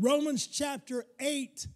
Romans chapter 8,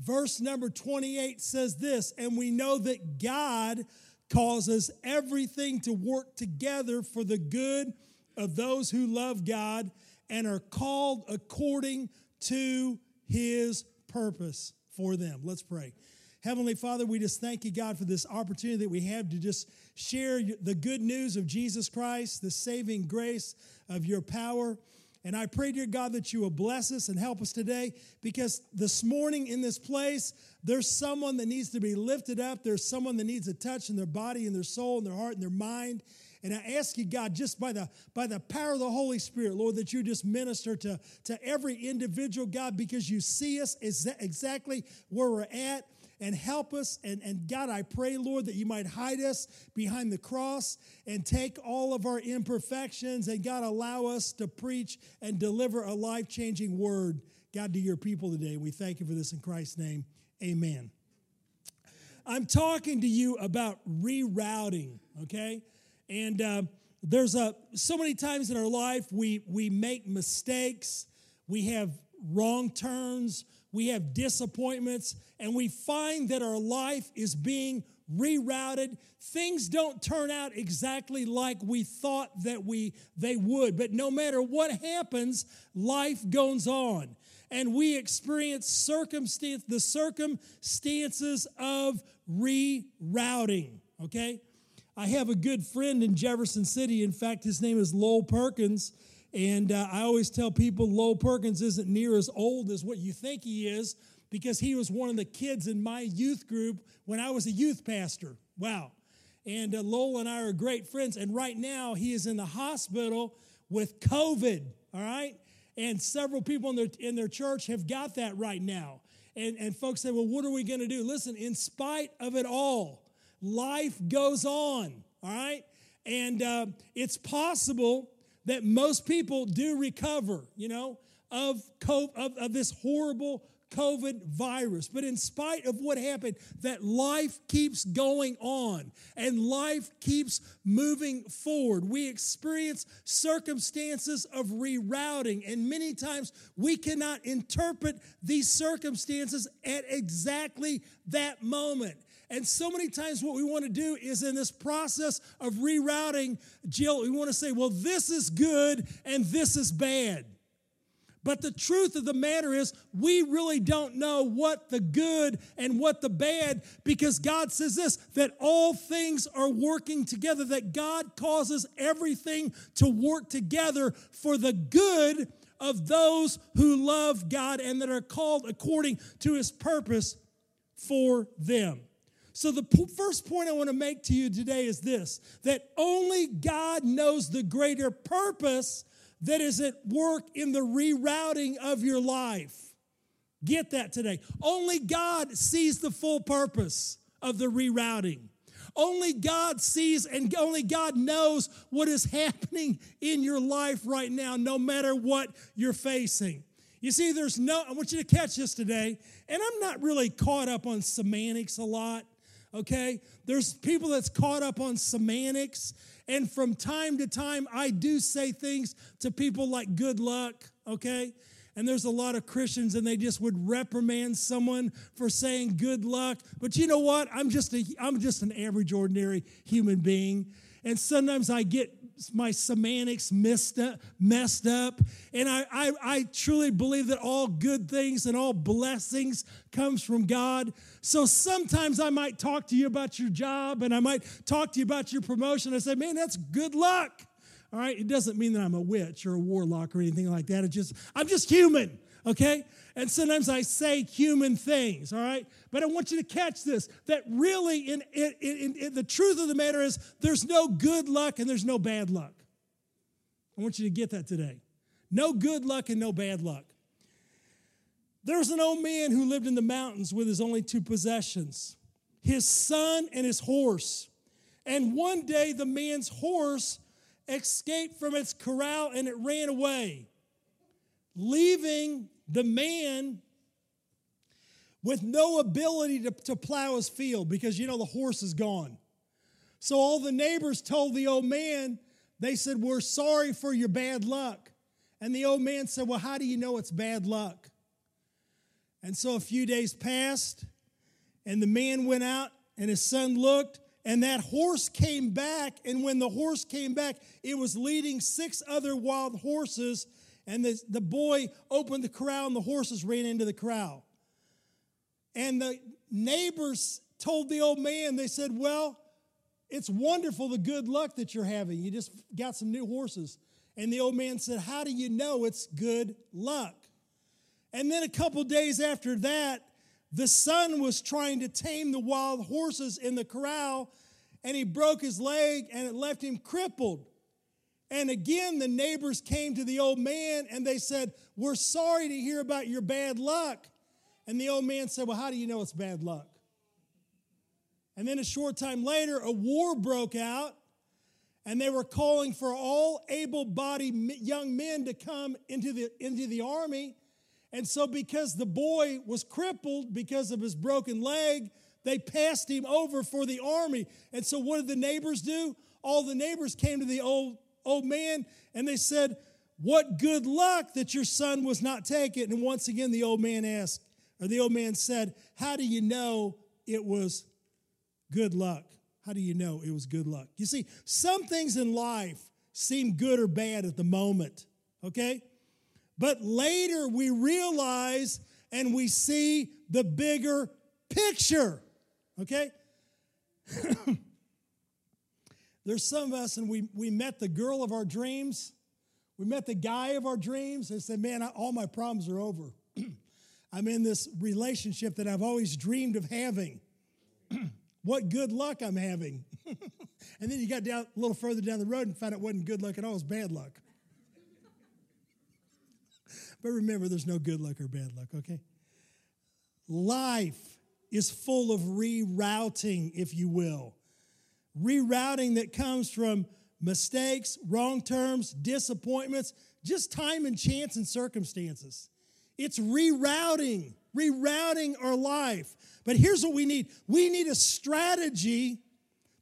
verse number 28 says this, and we know that God causes everything to work together for the good of those who love God and are called according to his purpose for them. Let's pray. Heavenly Father, we just thank you, God, for this opportunity that we have to just share the good news of Jesus Christ, the saving grace of your power. And I pray, dear God, that you will bless us and help us today because this morning in this place, there's someone that needs to be lifted up. There's someone that needs a touch in their body and their soul and their heart and their mind. And I ask you, God, just by the by the power of the Holy Spirit, Lord, that you just minister to, to every individual, God, because you see us exactly where we're at and help us. And, and God, I pray, Lord, that you might hide us behind the cross and take all of our imperfections and God, allow us to preach and deliver a life changing word, God, to your people today. We thank you for this in Christ's name. Amen. I'm talking to you about rerouting, okay? And uh, there's a so many times in our life we we make mistakes, we have wrong turns, we have disappointments, and we find that our life is being rerouted. Things don't turn out exactly like we thought that we they would, but no matter what happens, life goes on. And we experience circumstance the circumstances of rerouting, okay? I have a good friend in Jefferson City. In fact, his name is Lowell Perkins. And uh, I always tell people Lowell Perkins isn't near as old as what you think he is because he was one of the kids in my youth group when I was a youth pastor. Wow. And uh, Lowell and I are great friends. And right now, he is in the hospital with COVID, all right? And several people in their, in their church have got that right now. And, and folks say, well, what are we going to do? Listen, in spite of it all, life goes on, all right? And uh, it's possible that most people do recover, you know, of, of, of this horrible COVID virus. But in spite of what happened, that life keeps going on and life keeps moving forward. We experience circumstances of rerouting, and many times we cannot interpret these circumstances at exactly that moment. And so many times, what we want to do is in this process of rerouting, Jill, we want to say, well, this is good and this is bad. But the truth of the matter is, we really don't know what the good and what the bad, because God says this that all things are working together, that God causes everything to work together for the good of those who love God and that are called according to his purpose for them. So, the p- first point I want to make to you today is this that only God knows the greater purpose that is at work in the rerouting of your life. Get that today. Only God sees the full purpose of the rerouting. Only God sees and only God knows what is happening in your life right now, no matter what you're facing. You see, there's no, I want you to catch this today, and I'm not really caught up on semantics a lot okay? There's people that's caught up on semantics, and from time to time, I do say things to people like good luck, okay? And there's a lot of Christians, and they just would reprimand someone for saying good luck. But you know what? I'm just a, I'm just an average, ordinary human being. And sometimes I get my semantics messed up, messed up. And I, I, I truly believe that all good things and all blessings comes from God. So sometimes I might talk to you about your job and I might talk to you about your promotion. I say, man, that's good luck. All right. It doesn't mean that I'm a witch or a warlock or anything like that. It's just, I'm just human. Okay. And sometimes I say human things, all right? But I want you to catch this that really, in, in, in, in, the truth of the matter is, there's no good luck and there's no bad luck. I want you to get that today. No good luck and no bad luck. There was an old man who lived in the mountains with his only two possessions his son and his horse. And one day the man's horse escaped from its corral and it ran away, leaving the man with no ability to, to plow his field because you know the horse is gone. So all the neighbors told the old man, they said, We're sorry for your bad luck. And the old man said, Well, how do you know it's bad luck? And so a few days passed, and the man went out, and his son looked, and that horse came back. And when the horse came back, it was leading six other wild horses. And the, the boy opened the corral, and the horses ran into the corral. And the neighbors told the old man, they said, Well, it's wonderful the good luck that you're having. You just got some new horses. And the old man said, How do you know it's good luck? And then a couple days after that, the son was trying to tame the wild horses in the corral, and he broke his leg and it left him crippled. And again, the neighbors came to the old man and they said, We're sorry to hear about your bad luck. And the old man said, Well, how do you know it's bad luck? And then a short time later, a war broke out, and they were calling for all able bodied young men to come into the, into the army. And so, because the boy was crippled because of his broken leg, they passed him over for the army. And so, what did the neighbors do? All the neighbors came to the old, old man and they said, What good luck that your son was not taken. And once again, the old man asked, or the old man said, How do you know it was good luck. How do you know it was good luck? You see, some things in life seem good or bad at the moment, okay? But later we realize and we see the bigger picture, okay? There's some of us, and we, we met the girl of our dreams. We met the guy of our dreams and said, Man, I, all my problems are over. I'm in this relationship that I've always dreamed of having. what good luck I'm having. and then you got down a little further down the road and found it wasn't good luck at all, it was bad luck. but remember, there's no good luck or bad luck, okay? Life is full of rerouting, if you will. Rerouting that comes from mistakes, wrong terms, disappointments, just time and chance and circumstances. It's rerouting, rerouting our life. But here's what we need we need a strategy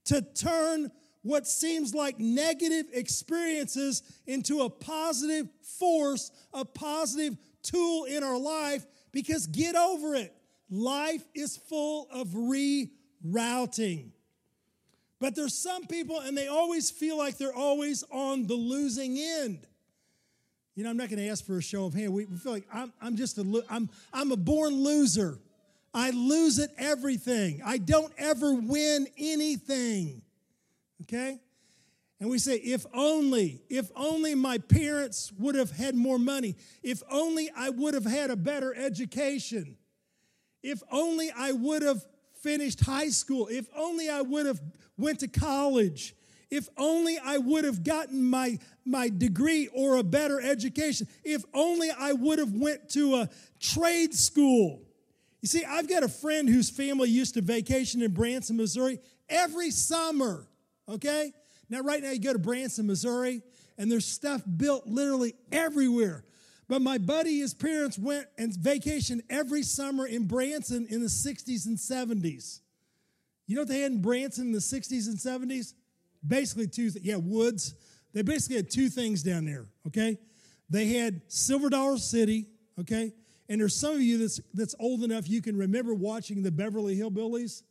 to turn what seems like negative experiences into a positive force, a positive tool in our life, because get over it. Life is full of rerouting. But there's some people, and they always feel like they're always on the losing end. You know, I'm not going to ask for a show of hand. We, feel like I'm, I'm just a, I'm, I'm a born loser. I lose at everything. I don't ever win anything. Okay? And we say, if only, if only my parents would have had more money, if only I would have had a better education, if only I would have finished high school, if only I would have went to college, if only I would have gotten my, my degree or a better education, if only I would have went to a trade school. You see, I've got a friend whose family used to vacation in Branson, Missouri every summer, okay? Now, right now, you go to Branson, Missouri, and there's stuff built literally everywhere. But my buddy, his parents went and vacationed every summer in Branson in the 60s and 70s. You know what they had in Branson in the 60s and 70s? Basically, two. Yeah, woods. They basically had two things down there, okay? They had Silver Dollar City, okay? And there's some of you that's, that's old enough you can remember watching the Beverly Hillbillies,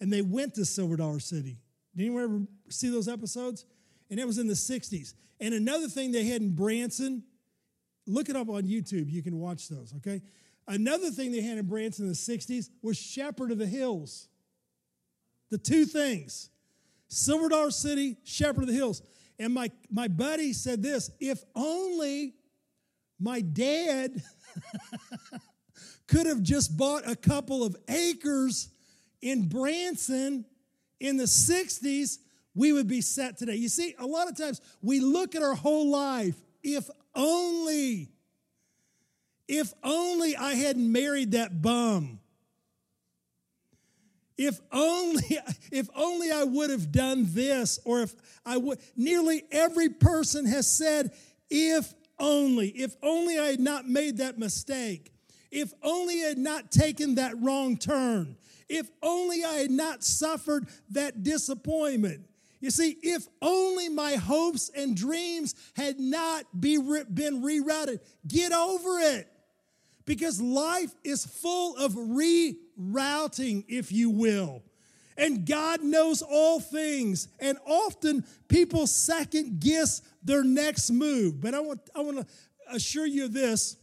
and they went to Silver Dollar City. Did anyone ever see those episodes? And it was in the 60s. And another thing they had in Branson, look it up on YouTube. You can watch those, okay? Another thing they had in Branson in the 60s was Shepherd of the Hills. The two things Silver Dollar City, Shepherd of the Hills. And my, my buddy said this if only my dad could have just bought a couple of acres in Branson in the 60s, we would be set today. You see, a lot of times we look at our whole life, if only, if only I hadn't married that bum. If only, if only I would have done this, or if I would, nearly every person has said, if only, if only I had not made that mistake, if only I had not taken that wrong turn, if only I had not suffered that disappointment. You see, if only my hopes and dreams had not be, been rerouted, get over it. because life is full of rerouting, if you will. And God knows all things. And often people second guess their next move. But I want, I want to assure you this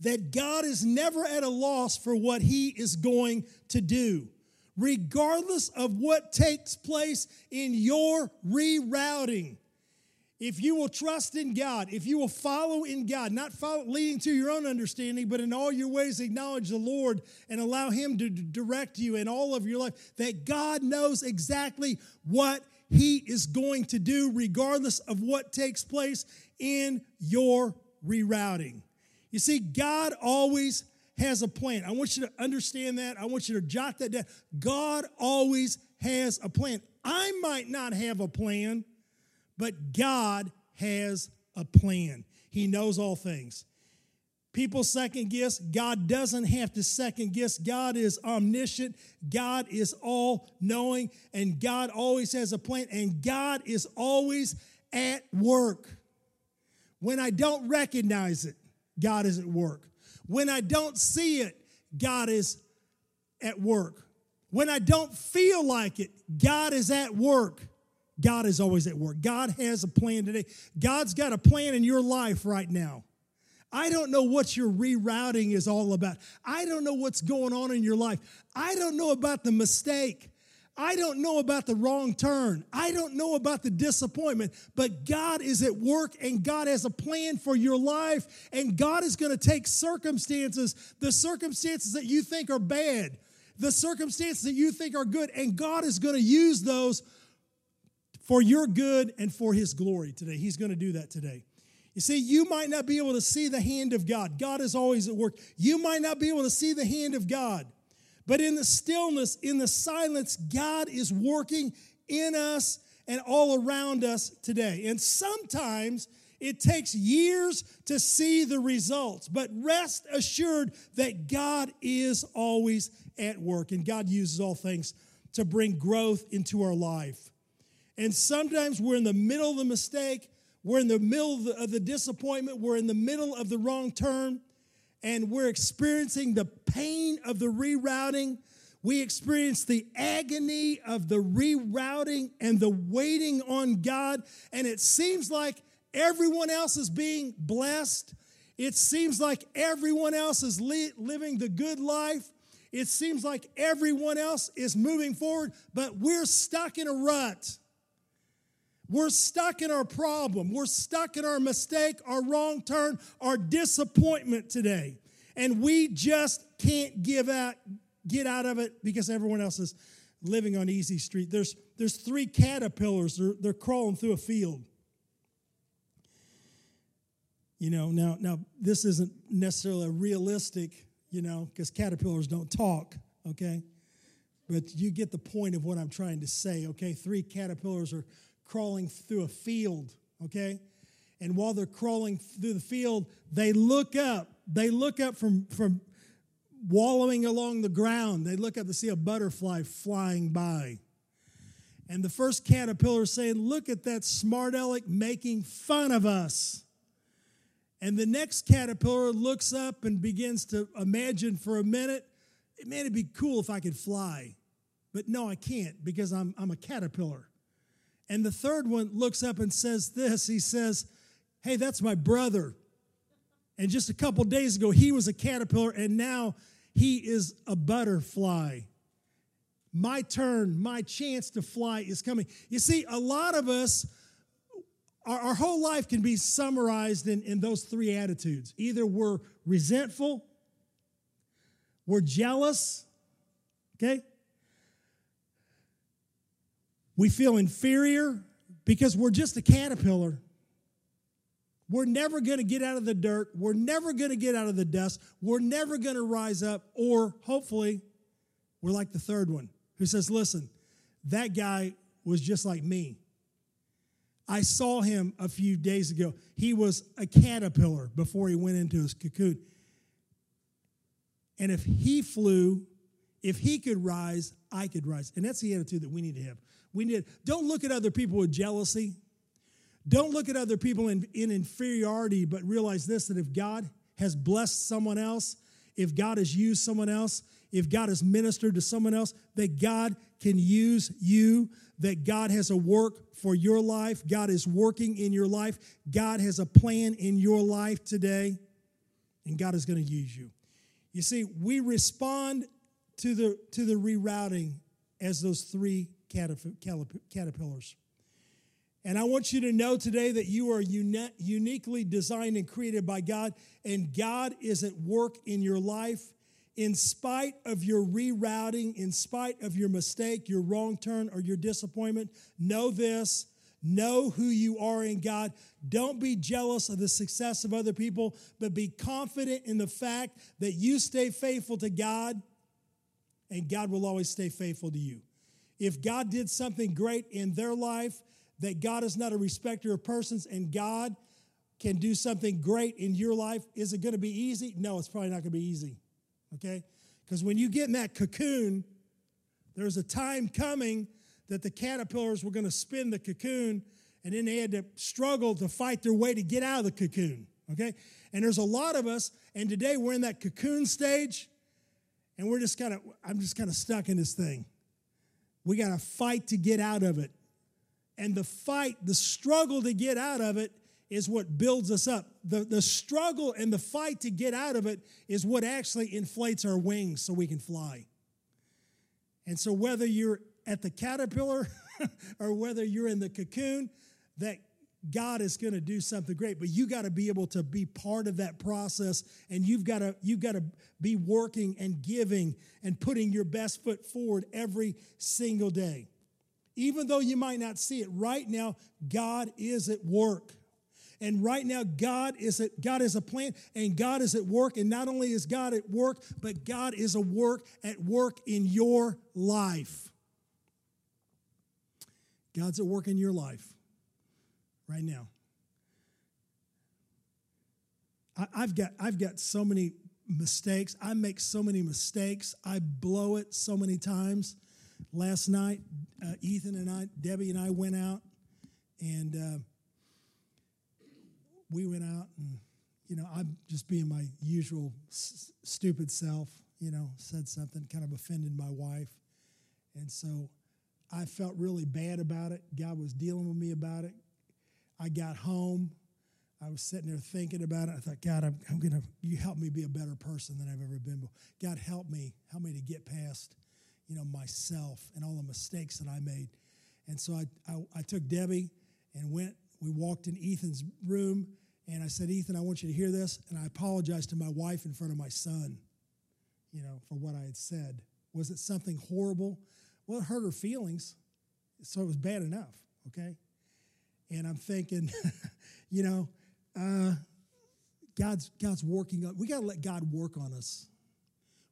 that God is never at a loss for what He is going to do, regardless of what takes place in your rerouting if you will trust in God, if you will follow in God, not follow, leading to your own understanding, but in all your ways acknowledge the Lord and allow Him to direct you in all of your life, that God knows exactly what He is going to do, regardless of what takes place in your rerouting. You see, God always has a plan. I want you to understand that. I want you to jot that down. God always has a plan. I might not have a plan but God has a plan. He knows all things. People second guess. God doesn't have to second guess. God is omniscient. God is all knowing. And God always has a plan. And God is always at work. When I don't recognize it, God is at work. When I don't see it, God is at work. When I don't feel like it, God is at work. God is always at work. God has a plan today. God's got a plan in your life right now. I don't know what your rerouting is all about. I don't know what's going on in your life. I don't know about the mistake. I don't know about the wrong turn. I don't know about the disappointment, but God is at work and God has a plan for your life. And God is going to take circumstances, the circumstances that you think are bad, the circumstances that you think are good, and God is going to use those for your good and for his glory today. He's going to do that today. You see, you might not be able to see the hand of God. God is always at work. You might not be able to see the hand of God. But in the stillness, in the silence, God is working in us and all around us today. And sometimes it takes years to see the results, but rest assured that God is always at work and God uses all things to bring growth into our life. And sometimes we're in the middle of the mistake, we're in the middle of the, of the, disappointment, we're in the middle of the wrong turn, and we're experiencing the pain of the rerouting. We experience the agony of the rerouting and the waiting on God, and it seems like everyone else is being blessed. It seems like everyone else is li- living the good life. It seems like everyone else is moving forward, but we're stuck in a rut. We're stuck in our problem. We're stuck in our mistake, our wrong turn, our disappointment today. And we just can't give out, get out of it because everyone else is living on easy street. There's, there's three caterpillars, they're, they're crawling through a field. You know, now, now this isn't necessarily realistic, you know, because caterpillars don't talk, okay? But you get the point of what I'm trying to say, okay? Three caterpillars are crawling through a field, okay? And while they're crawling through the field, they look up. They look up from, from wallowing along the ground. They look up to see a butterfly flying by. And the first caterpillar is saying, Look at that smart aleck making fun of us. And the next caterpillar looks up and begins to imagine for a minute, man, it'd be cool if I could fly. But no, I can't because I'm, I'm a caterpillar. And the third one looks up and says this He says, Hey, that's my brother. And just a couple days ago, he was a caterpillar, and now he is a butterfly. My turn, my chance to fly is coming. You see, a lot of us, our, our whole life can be summarized in, in those three attitudes. Either we're resentful, we're jealous, okay? We feel inferior because we're just a caterpillar. We're never going to get out of the dirt. We're never going to get out of the dust. We're never going to rise up. Or hopefully, we're like the third one who says, Listen, that guy was just like me. I saw him a few days ago. He was a caterpillar before he went into his cocoon. And if he flew, if he could rise, I could rise. And that's the attitude that we need to have. We need don't look at other people with jealousy. Don't look at other people in, in inferiority, but realize this that if God has blessed someone else, if God has used someone else, if God has ministered to someone else, that God can use you, that God has a work for your life, God is working in your life, God has a plan in your life today, and God is going to use you. You see, we respond to the to the rerouting as those three caterpillars. And I want you to know today that you are uni- uniquely designed and created by God, and God is at work in your life. In spite of your rerouting, in spite of your mistake, your wrong turn, or your disappointment, know this know who you are in God. Don't be jealous of the success of other people, but be confident in the fact that you stay faithful to God, and God will always stay faithful to you. If God did something great in their life, that God is not a respecter of persons and God can do something great in your life. Is it going to be easy? No, it's probably not going to be easy. Okay? Because when you get in that cocoon, there's a time coming that the caterpillars were going to spin the cocoon and then they had to struggle to fight their way to get out of the cocoon. Okay? And there's a lot of us, and today we're in that cocoon stage, and we're just kind of, I'm just kind of stuck in this thing. We got to fight to get out of it. And the fight, the struggle to get out of it is what builds us up. The, the struggle and the fight to get out of it is what actually inflates our wings so we can fly. And so, whether you're at the caterpillar or whether you're in the cocoon, that God is going to do something great, but you got to be able to be part of that process and you've got to you've got to be working and giving and putting your best foot forward every single day. Even though you might not see it right now, God is at work. And right now, God is at God is a plan, and God is at work. And not only is God at work, but God is a work at work in your life. God's at work in your life right now. I've got I've got so many mistakes. I make so many mistakes. I blow it so many times last night, uh, Ethan and I, Debbie and I went out, and uh, we went out, and you know, I'm just being my usual s- stupid self. You know, said something, kind of offended my wife, and so I felt really bad about it. God was dealing with me about it. I got home. I was sitting there thinking about it. I thought, God, I'm, I'm going to, you help me be a better person than I've ever been. Before. God, help me. Help me to get past you know, myself and all the mistakes that I made. And so I, I, I took Debbie and went, we walked in Ethan's room, and I said, Ethan, I want you to hear this. And I apologized to my wife in front of my son, you know, for what I had said. Was it something horrible? Well, it hurt her feelings, so it was bad enough, okay? And I'm thinking, you know, uh, God's God's working on. We got to let God work on us.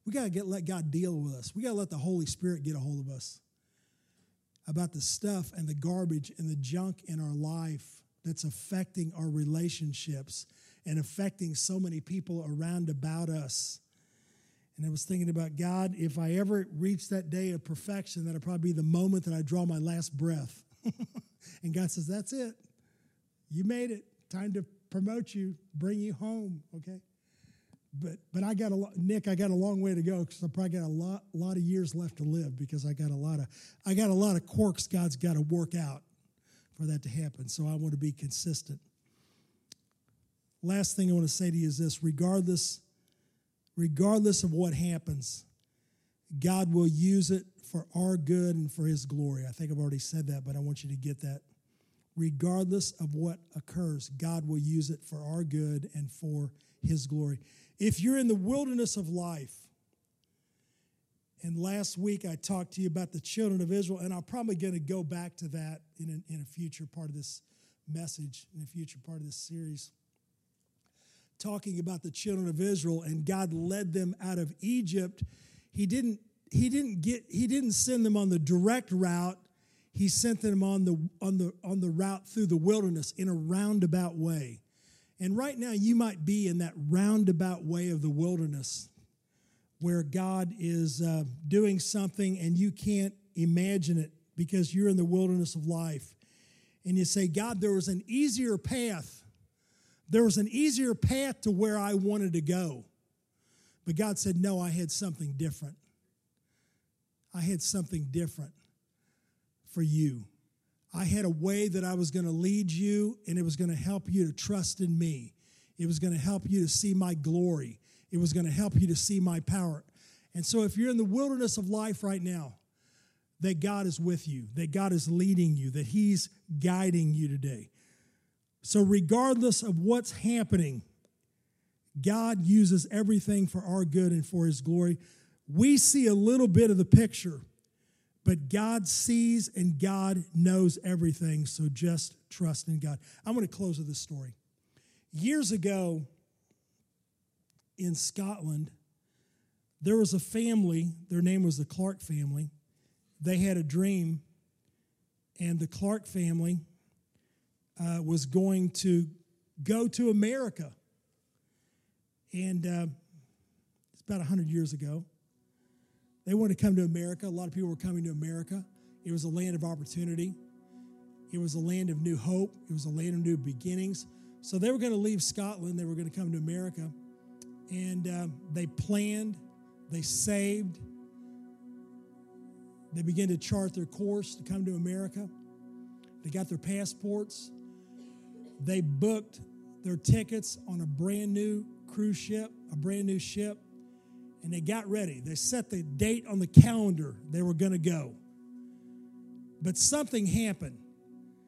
We got to get let God deal with us. We got to let the Holy Spirit get a hold of us about the stuff and the garbage and the junk in our life that's affecting our relationships and affecting so many people around about us. And I was thinking about God, if I ever reach that day of perfection, that'll probably be the moment that I draw my last breath. and God says, That's it. You made it. Time to promote you, bring you home, okay? but but I got a lot, Nick. I got a long way to go because I probably got a lot lot of years left to live because I got a lot of I got a lot of quirks God's got to work out for that to happen. So I want to be consistent. Last thing I want to say to you is this: regardless regardless of what happens, God will use it for our good and for His glory. I think I've already said that, but I want you to get that. Regardless of what occurs, God will use it for our good and for His glory. If you're in the wilderness of life, and last week I talked to you about the children of Israel, and I'm probably going to go back to that in a, in a future part of this message, in a future part of this series. Talking about the children of Israel, and God led them out of Egypt. He didn't, he didn't get, he didn't send them on the direct route. He sent them on the on the on the route through the wilderness in a roundabout way. And right now, you might be in that roundabout way of the wilderness where God is uh, doing something and you can't imagine it because you're in the wilderness of life. And you say, God, there was an easier path, there was an easier path to where I wanted to go. But God said, No, I had something different. I had something different for you. I had a way that I was going to lead you, and it was going to help you to trust in me. It was going to help you to see my glory. It was going to help you to see my power. And so, if you're in the wilderness of life right now, that God is with you, that God is leading you, that He's guiding you today. So, regardless of what's happening, God uses everything for our good and for His glory. We see a little bit of the picture, but God sees and God knows everything. So, just trust in God. I'm going to close with this story. Years ago in Scotland, there was a family, their name was the Clark family. They had a dream, and the Clark family uh, was going to go to America. And uh, it's about 100 years ago. They wanted to come to America. A lot of people were coming to America. It was a land of opportunity, it was a land of new hope, it was a land of new beginnings. So they were going to leave Scotland, they were going to come to America. And uh, they planned, they saved, they began to chart their course to come to America. They got their passports. They booked their tickets on a brand new cruise ship, a brand new ship, and they got ready. They set the date on the calendar they were going to go. But something happened.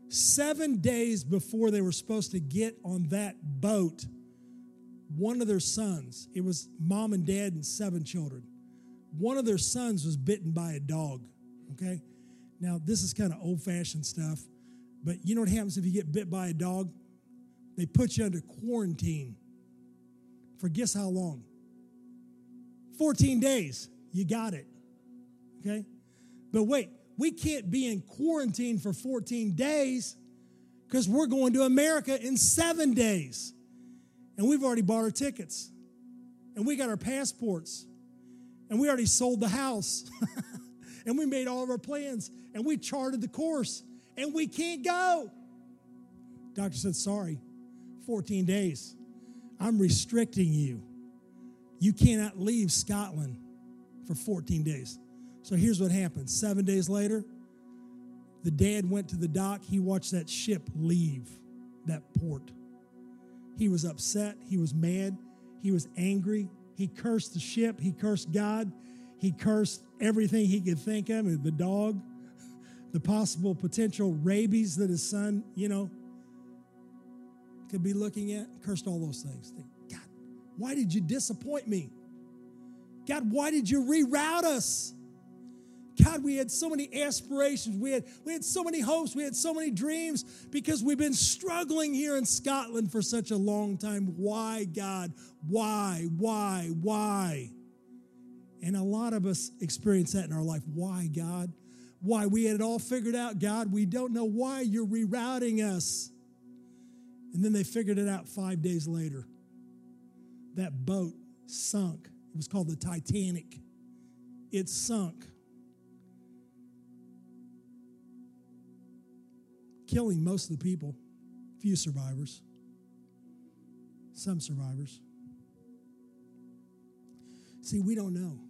Seven days before they were supposed to get on that boat, one of their sons, it was mom and dad and seven children, one of their sons was bitten by a dog. Okay? Now, this is kind of old fashioned stuff, but you know what happens if you get bit by a dog? They put you under quarantine for guess how long? 14 days. You got it. Okay? But wait, we can't be in quarantine for 14 days because we're going to America in seven days. And we've already bought our tickets. And we got our passports. And we already sold the house. and we made all of our plans. And we charted the course. And we can't go. Doctor said, sorry, 14 days. I'm restricting you. You cannot leave Scotland for 14 days. So here's what happened. Seven days later, the dad went to the dock. He watched that ship leave that port. He was upset. He was mad. He was angry. He cursed the ship. He cursed God. He cursed everything he could think of the dog, the possible potential rabies that his son, you know, could be looking at, cursed all those things. Why did you disappoint me? God, why did you reroute us? God, we had so many aspirations. We had, we had so many hopes. We had so many dreams because we've been struggling here in Scotland for such a long time. Why, God? Why, why, why? And a lot of us experience that in our life. Why, God? Why? We had it all figured out, God. We don't know why you're rerouting us. And then they figured it out five days later. That boat sunk. It was called the Titanic. It sunk, killing most of the people. Few survivors, some survivors. See, we don't know.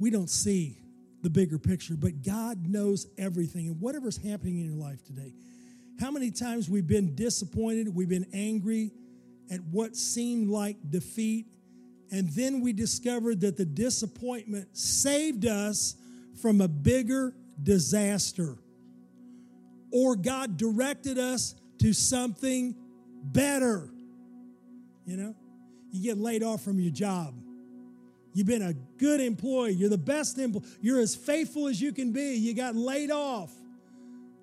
We don't see the bigger picture, but God knows everything. And whatever's happening in your life today, how many times we've been disappointed, we've been angry at what seemed like defeat, and then we discovered that the disappointment saved us from a bigger disaster. Or God directed us to something better. You know, you get laid off from your job. You've been a good employee. You're the best employee. You're as faithful as you can be. You got laid off.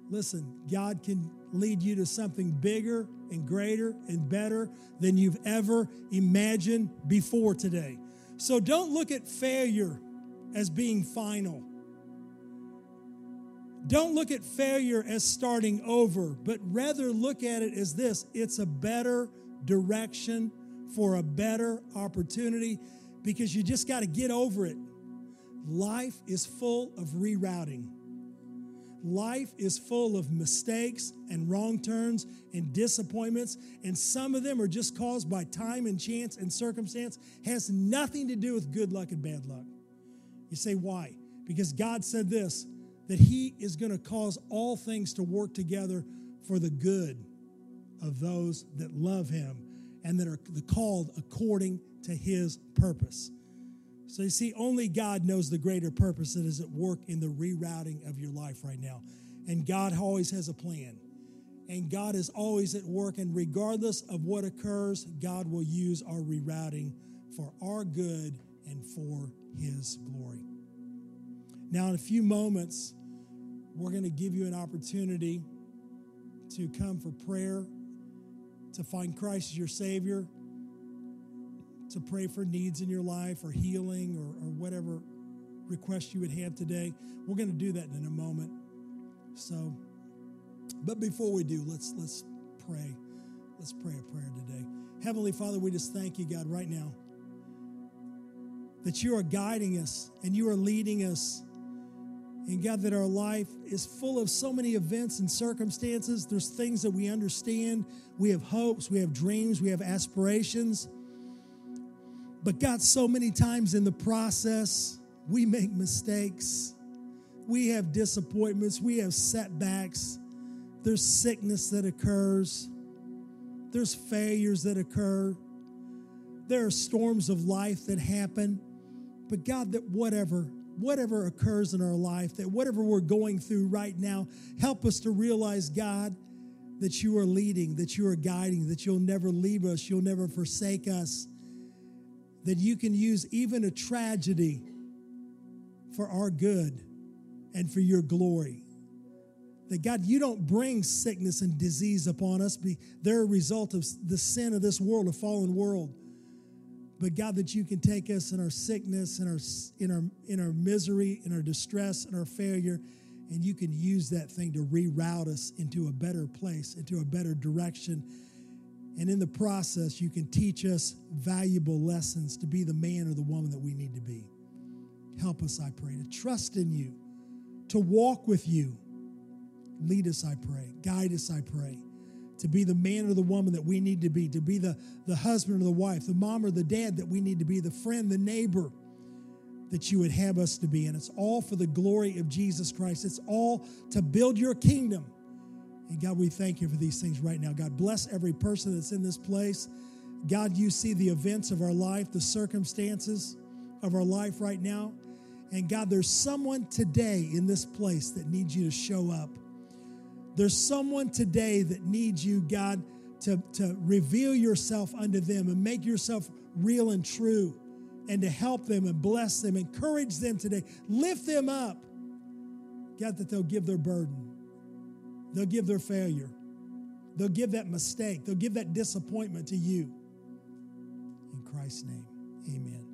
Listen, God can lead you to something bigger and greater and better than you've ever imagined before today. So don't look at failure as being final. Don't look at failure as starting over, but rather look at it as this it's a better direction for a better opportunity because you just got to get over it. Life is full of rerouting. Life is full of mistakes and wrong turns and disappointments, and some of them are just caused by time and chance and circumstance, has nothing to do with good luck and bad luck. You say, why? Because God said this that He is going to cause all things to work together for the good of those that love Him and that are called according to His purpose. So you see, only God knows the greater purpose that is at work in the rerouting of your life right now. And God always has a plan. And God is always at work. And regardless of what occurs, God will use our rerouting for our good and for His glory. Now, in a few moments, we're going to give you an opportunity to come for prayer, to find Christ as your Savior to pray for needs in your life or healing or, or whatever request you would have today. We're going to do that in a moment. So, but before we do, let's let's pray. Let's pray a prayer today. Heavenly Father, we just thank you, God, right now that you are guiding us and you are leading us. And God, that our life is full of so many events and circumstances. There's things that we understand. We have hopes, we have dreams, we have aspirations. But God, so many times in the process, we make mistakes. We have disappointments. We have setbacks. There's sickness that occurs. There's failures that occur. There are storms of life that happen. But God, that whatever, whatever occurs in our life, that whatever we're going through right now, help us to realize, God, that you are leading, that you are guiding, that you'll never leave us, you'll never forsake us that you can use even a tragedy for our good and for your glory. That God, you don't bring sickness and disease upon us. They're a result of the sin of this world, a fallen world. But God, that you can take us in our sickness, in our, in our, in our misery, in our distress, in our failure, and you can use that thing to reroute us into a better place, into a better direction and in the process, you can teach us valuable lessons to be the man or the woman that we need to be. Help us, I pray, to trust in you, to walk with you. Lead us, I pray. Guide us, I pray. To be the man or the woman that we need to be, to be the, the husband or the wife, the mom or the dad that we need to be, the friend, the neighbor that you would have us to be. And it's all for the glory of Jesus Christ. It's all to build your kingdom and God, we thank you for these things right now. God, bless every person that's in this place. God, you see the events of our life, the circumstances of our life right now. And God, there's someone today in this place that needs you to show up. There's someone today that needs you, God, to, to reveal yourself unto them and make yourself real and true and to help them and bless them, encourage them today, lift them up. God, that they'll give their burden They'll give their failure. They'll give that mistake. They'll give that disappointment to you. In Christ's name, amen.